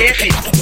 Lefe.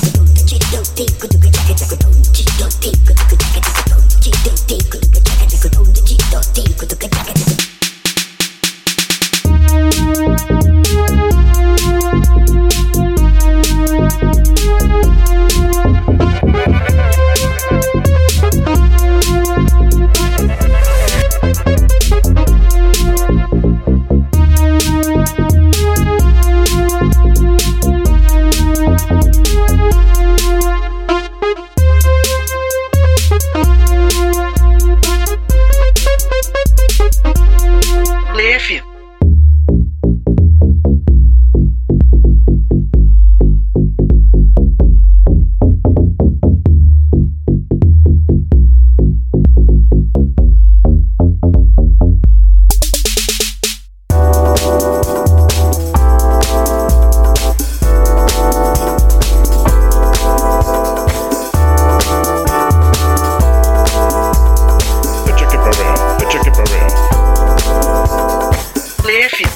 Leafy.